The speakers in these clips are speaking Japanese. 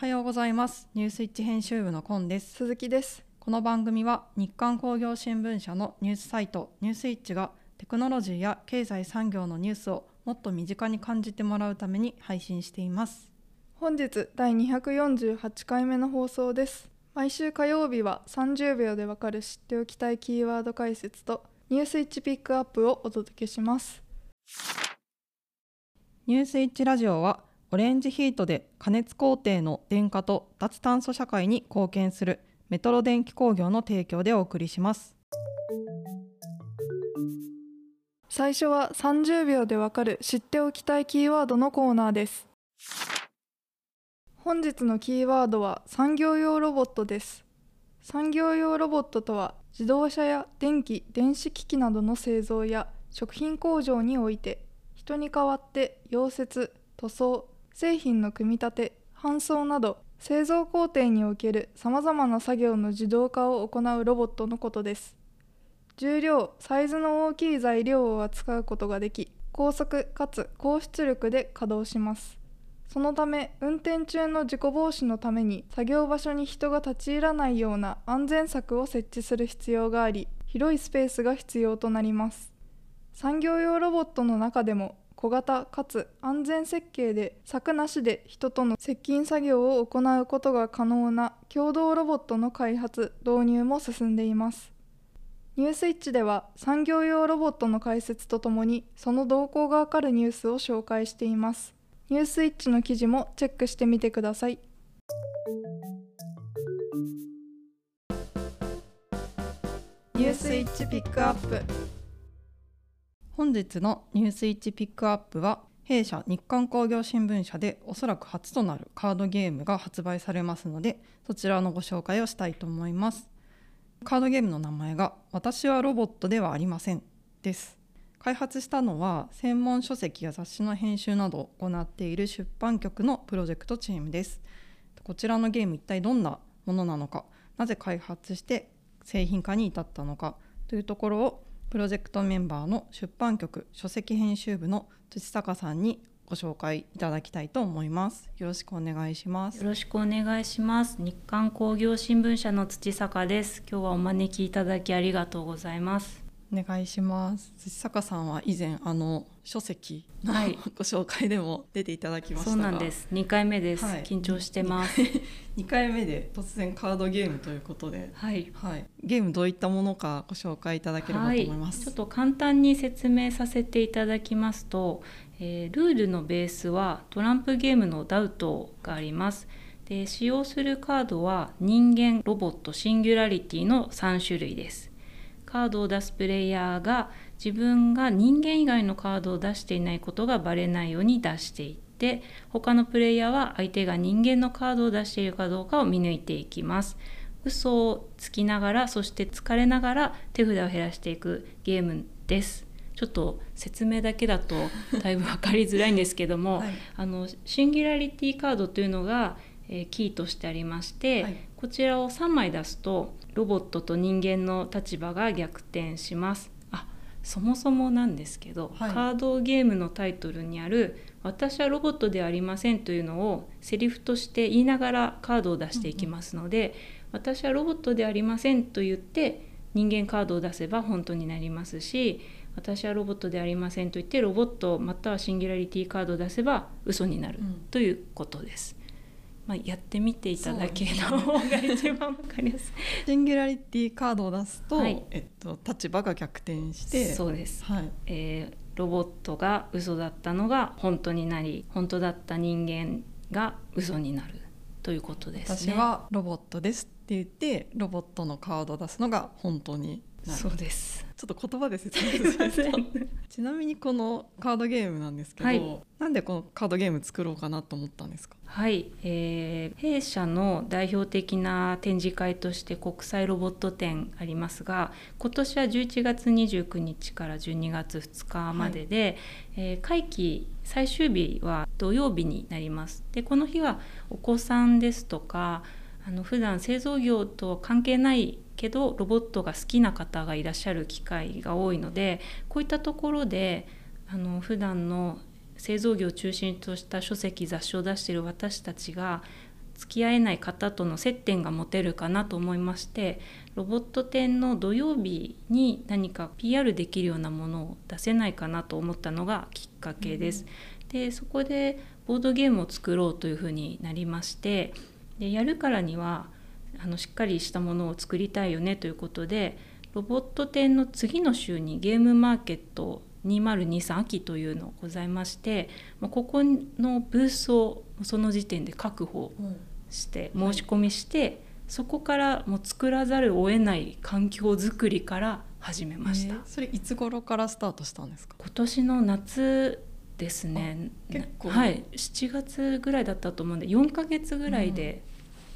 はようございます。ニュースイッチ編集部のコンです。鈴木です。この番組は日刊工業新聞社のニュースサイトニュースイッチがテクノロジーや経済産業のニュースをもっと身近に感じてもらうために配信しています。本日第248回目の放送です。毎週火曜日は30秒でわかる知っておきたいキーワード解説とニュースイッチピックアップをお届けします。ニュースイッチラジオはオレンジヒートで加熱工程の電化と脱炭素社会に貢献するメトロ電気工業の提供でお送りします。最初は30秒でわかる知っておきたいキーワードのコーナーです。本日のキーワードは産業用ロボットです。産業用ロボットとは自動車や電気電子機器などの製造や食品工場において人に代わって溶接塗装製品の組み立て搬送など製造工程におけるさまざまな作業の自動化を行うロボットのことです。重量サイズの大きい材料を扱うことができ高速かつ高出力で稼働します。そのため運転中の事故防止のために作業場所に人が立ち入らないような安全柵を設置する必要があり広いスペースが必要となります。産業用ロボットの中でも小型かつ安全設計で柵なしで人との接近作業を行うことが可能な共同ロボットの開発導入も進んでいます。ニュースイッチでは産業用ロボットの解説とともにその動向がわかるニュースを紹介しています。ニュースイッチの記事もチェックしてみてください。ニュースイッチピックアップ。本日のニュースイッチピックアップは弊社日刊工業新聞社でおそらく初となるカードゲームが発売されますのでそちらのご紹介をしたいと思います。カードゲームの名前が私はロボットではありません。です開発したのは専門書籍や雑誌の編集などを行っている出版局のプロジェクトチームです。こちらのゲーム一体どんなものなのかなぜ開発して製品化に至ったのかというところをプロジェクトメンバーの出版局書籍編集部の土坂さんにご紹介いただきたいと思います。よろしくお願いします。よろしくお願いします。日刊工業新聞社の土坂です。今日はお招きいただきありがとうございます。お願いします。土坂さんは以前あの書籍の、はい、ご紹介でも出ていただきましたそうなんです。2回目です、はい、緊張してます。2回目で突然カードゲームということで、はい、はい、ゲームどういったものかご紹介いただければと思います、ちょっと簡単に説明させていただきますと、えー、ルールのベースはトランプゲームのダウトがあります。で使用するカードは人間ロボットシンギュラリティの3種類ですカードを出すプレイヤーが自分が人間以外のカードを出していないことがバレないように出していって他のプレイヤーは相手が人間のカードを出しているかどうかを見抜いていきます。嘘をつきながらそして疲れながら手札を減らしていくゲームです。ちょっと説明だけだとだいぶ分かりづらいんですけども、はい、あのシンギュラリティカードというのが、えー、キーとしてありまして、はい、こちらを3枚出すとロボットと人間の立場が逆転します。あそもそもなんですけど、はい、カードゲームのタイトルにある「私はロボットではありません」というのをセリフとして言いながらカードを出していきますので、うんうん、私はロボットではありませんと言って人間カードを出せば本当になりますし私はロボットでありませんと言ってロボットまたはシンギュラリティカードを出せば嘘になるということです。まあ、やってみていただけの方が一番わかりやすい。シンギュラリティカードを出すと、はい、えっと、立場が逆転してそうです、はい。えー、ロボットが嘘だったのが本当になり本当だった人間が嘘になるということです、ね、私はロボットですって言ってロボットのカードを出すのが本当にそうです。ちょっと言葉で説明しますちなみにこのカードゲームなんですけど、はい、なんでこのカードゲーム作ろうかなと思ったんですか？はい、えー、弊社の代表的な展示会として国際ロボット展ありますが今年は11月29日から12月2日までで、はい、えー、会期最終日は土曜日になります。でこの日はお子さんですとかあの普段製造業と関係ないけどロボットが好きな方がいらっしゃる機会が多いのでこういったところであの普段の製造業を中心とした書籍雑誌を出している私たちが付き合えない方との接点が持てるかなと思いましてロボット展の土曜日に何か PR できるようなものを出せないかなと思ったのがきっかけです。でそこでボードゲームを作ろうというふうになりましてでやるからにはあのしっかりしたものを作りたいよねということでロボット展の次の週にゲームマーケット2023秋というのございましてここのブースをその時点で確保して申し込みして、はい、そこからもう作らざるを得ない環境づくりから始めました。それいつ頃からスタートしたんですか？今年の夏ですね。結構はい7月ぐらいだったと思うんで4ヶ月ぐらいで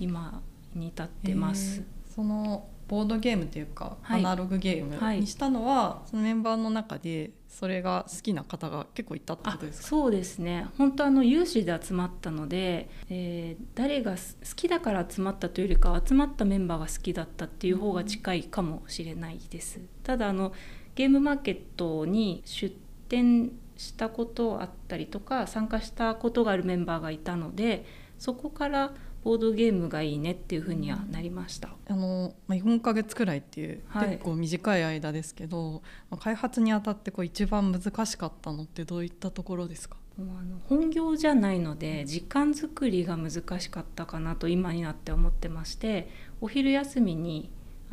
今に至ってます。そのボードゲームというか、はい、アナログゲームにしたのは、はい、そのメンバーの中でそれが好きな方が結構いたってことですか？そうですね。本当あの有志で集まったので、えー、誰が好きだから集まったというよりか集まったメンバーが好きだったっていう方が近いかもしれないです。うん、ただあのゲームマーケットに出展したことあったりとか参加したことがあるメンバーがいたのでそこからボードゲームがいいねっていうふうにはなりました。あのまあ、4か月くらいっていう、結構短い間ですけど、まあ、開発にあたってこう一番難しかったのってどういったところですか？あの本業じゃないので時間作りが難しかったかなと今になって思ってましてお昼休みに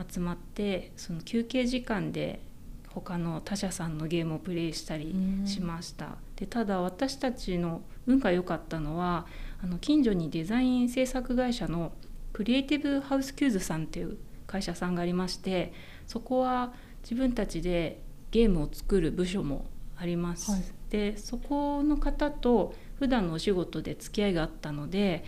集まってその休憩時間で他の他社さんのゲームをプレイしたりしました。でただ私たちの運が良かったのはあの近所にデザイン制作会社のクリエイティブハウスキューズさんっていう会社さんがありましてそこは自分たちでゲームを作る部署もあります。はい、でそこの方と普段のお仕事で付き合いがあったので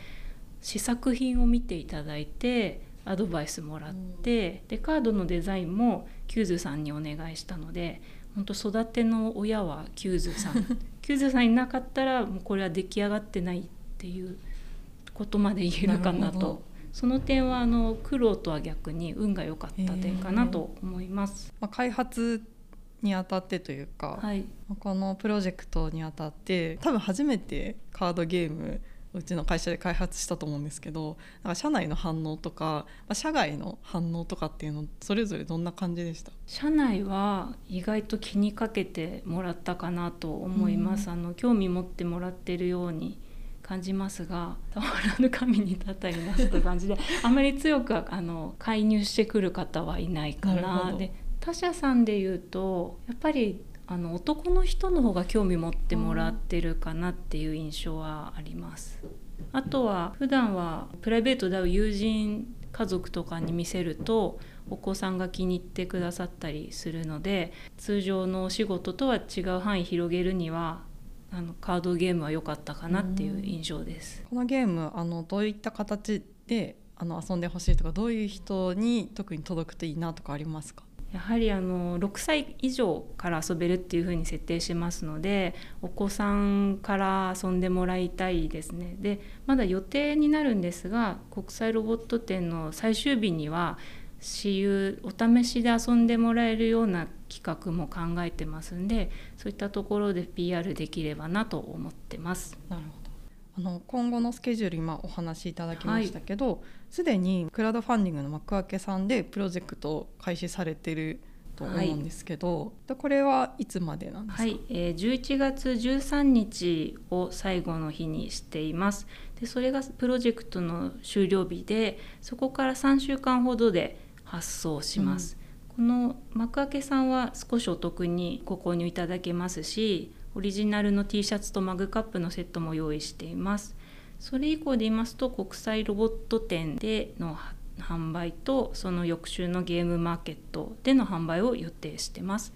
試作品を見ていただいてアドバイスもらって、でカードのデザインもキューズさんにお願いしたので本当育ての親はキューズさんキューズさんいなかったらもうこれは出来上がってないっていうことまで言えるかなと。その点はあの苦労とは逆に運が良かった点かなと思います。まあ、開発にあたってというか、はい、このプロジェクトにあたって多分初めてカードゲームうちの会社で開発したと思うんですけどなんか社内の反応とか、まあ、社外の反応とかっていうのそれぞれどんな感じでした？社内は意外と気にかけてもらったかなと思います、あの興味持ってもらってるように感じますが「触らぬ神にたたります」と感じで あまり強くあの介入してくる方はいないかな。で他社さんで言うとやっぱりあの男の人の方が興味持ってもらってるかなっていう印象はあります。あとは普段はプライベートで会う友人家族とかに見せるとお子さんが気に入ってくださったりするので通常のお仕事とは違う範囲広げるにはあのカードゲームは良かったかなっていう印象です。このゲームあのどういった形であの遊んでほしいとかどういう人に特に届くといいなとかありますか？やはりあの6歳以上から遊べるっていうふうに設定しますのでお子さんから遊んでもらいたいですね。でまだ予定になるんですが国際ロボット展の最終日には私有お試しで遊んでもらえるような企画も考えてますんでそういったところで PR できればなと思ってます。なるほど。あの今後のスケジュール今お話しいただきましたけどすで、はい、にクラウドファンディングの幕開けさんでプロジェクトを開始されてると思うんですけど、はい、これはいつまでなんですか、はい。えー、11月13日を最後の日にしています。でそれがプロジェクトの終了日でそこから3週間ほどで発送します、うん、この幕開けさんは少しお得にご購入いただけますしオリジナルの T シャツとマグカップのセットも用意していますそれ以降で言いますと国際ロボット展での販売とその翌週のゲームマーケットでの販売を予定してます。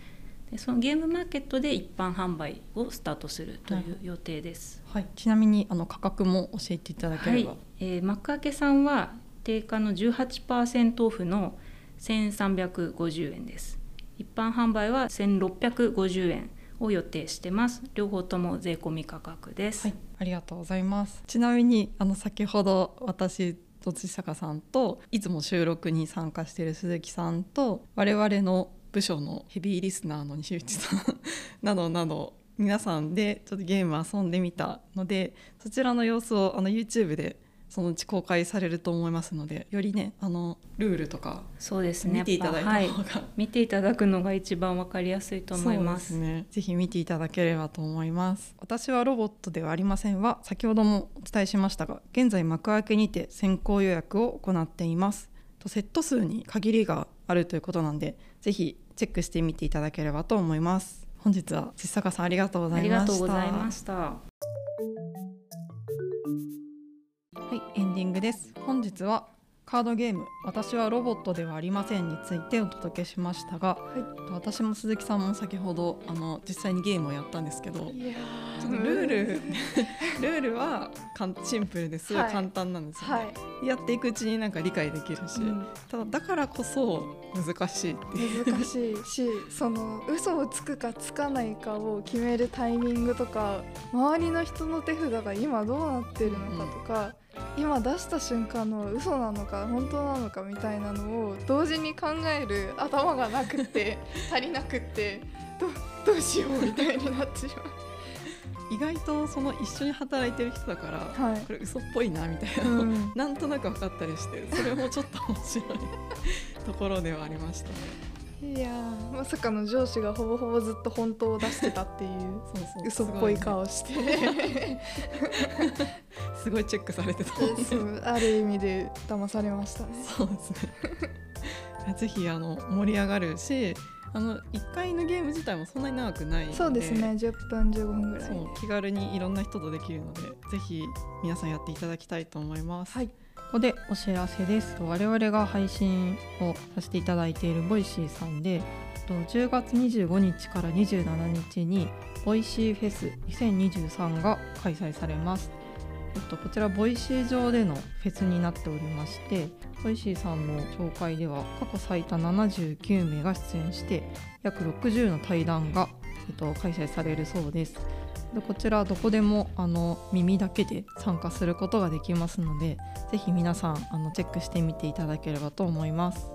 でそのゲームマーケットで一般販売をスタートするという予定です、はい、ちなみにあの価格も教えていただければ、はい、えー、幕開けさんは定価の18%オフの1350円です。一般販売は1650円を予定してます。両方とも税込み価格です、はい、ありがとうございます。ちなみにあの先ほど私と土坂さんといつも収録に参加している鈴木さんと我々の部署のヘビーリスナーの西内さんなどなど皆さんでちょっとゲーム遊んでみたのでそちらの様子をあの YouTube でそのうち公開されると思いますのでよりねあのルールとかそうですね。見ていただいた方が、はい、見ていただくのが一番わかりやすいと思います。ね。ぜひ見ていただければと思います。私はロボットではありませんは先ほどもお伝えしましたが現在幕開けにて先行予約を行っています。とセット数に限りがあるということなんでぜひチェックしてみていただければと思います。本日は実坂さんありがとうござありいましたはい、エンディングです。本日はカードゲーム「私はロボットではありません」についてお届けしましたが、は私も鈴木さんも先ほどあの実際にゲームをやったんですけどルール ルールはシンプルです。ごい。はい簡単なんですよね、はい、やっていくうちになんか理解できるし、うん。ただだからこそ難しいっていう。難しいし その嘘をつくかつかないかを決めるタイミングとか周りの人の手札が今どうなってるのかとか、今出した瞬間の嘘なのか本当なのかみたいなのを同時に考える頭がなくって 足りなくってどどうしようみたいになってしま 意外とその一緒に働いてる人だから、う。はいこれ嘘っぽいなみたいな、うんなんとなく分かったりしてそれもちょっと面白いところではありましたね。いやーまさかの上司がほぼほぼずっと本当を出してたっていうそうそう。嘘っぽい顔して。ね。すごいチェックされてた。ねある意味で騙されましたね。そうですね。ぜひあの盛り上がるしあの1回のゲーム自体もそんなに長くないのでそうですね。10分15分ぐらい。そう気軽にいろんな人とできるのでぜひ皆さんやっていただきたいと思います。はいここでお知らせです。我々が配信をさせていただいている Voicy さんで10月25日から27日に Voicy フェス2023が開催されます。こちら Voicy 上でのフェスになっておりまして Voicy さんの紹介では過去最多79名が出演して約60の対談が、開催されるそうです。でこちらどこでもあの耳だけで参加することができますのでぜひ皆さんあのチェックしてみていただければと思います。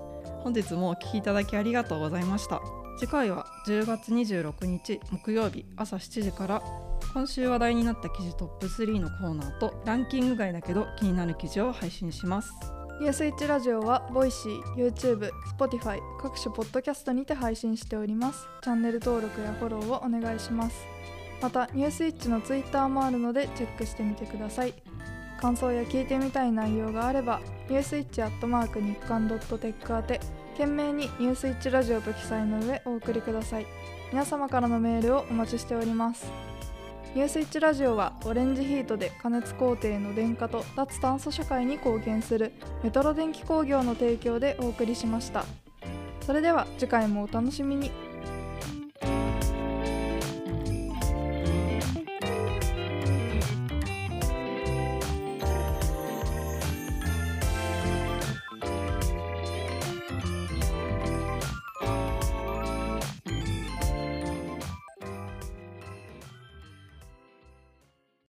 本日もお聞きいただきありがとうございました。次回は10月26日木曜日朝7時から今週話題になった記事トップ3のコーナーとランキング外だけど気になる記事を配信します。ニュースイッチラジオはボイシー、YouTube、Spotify 各種ポッドキャストにて配信しております。チャンネル登録やフォローをお願いします。またニュースイッチの Twitter もあるのでチェックしてみてください。感想や聞いてみたい内容があればニュースイッチアットマーク日刊ドットテック宛て懸命にニュースイッチラジオと記載の上お送りください。皆様からのメールをお待ちしております。ニュースイッチラジオはオレンジヒートで加熱工程の電化と脱炭素社会に貢献するメトロ電気工業の提供でお送りしました。それでは次回もお楽しみに。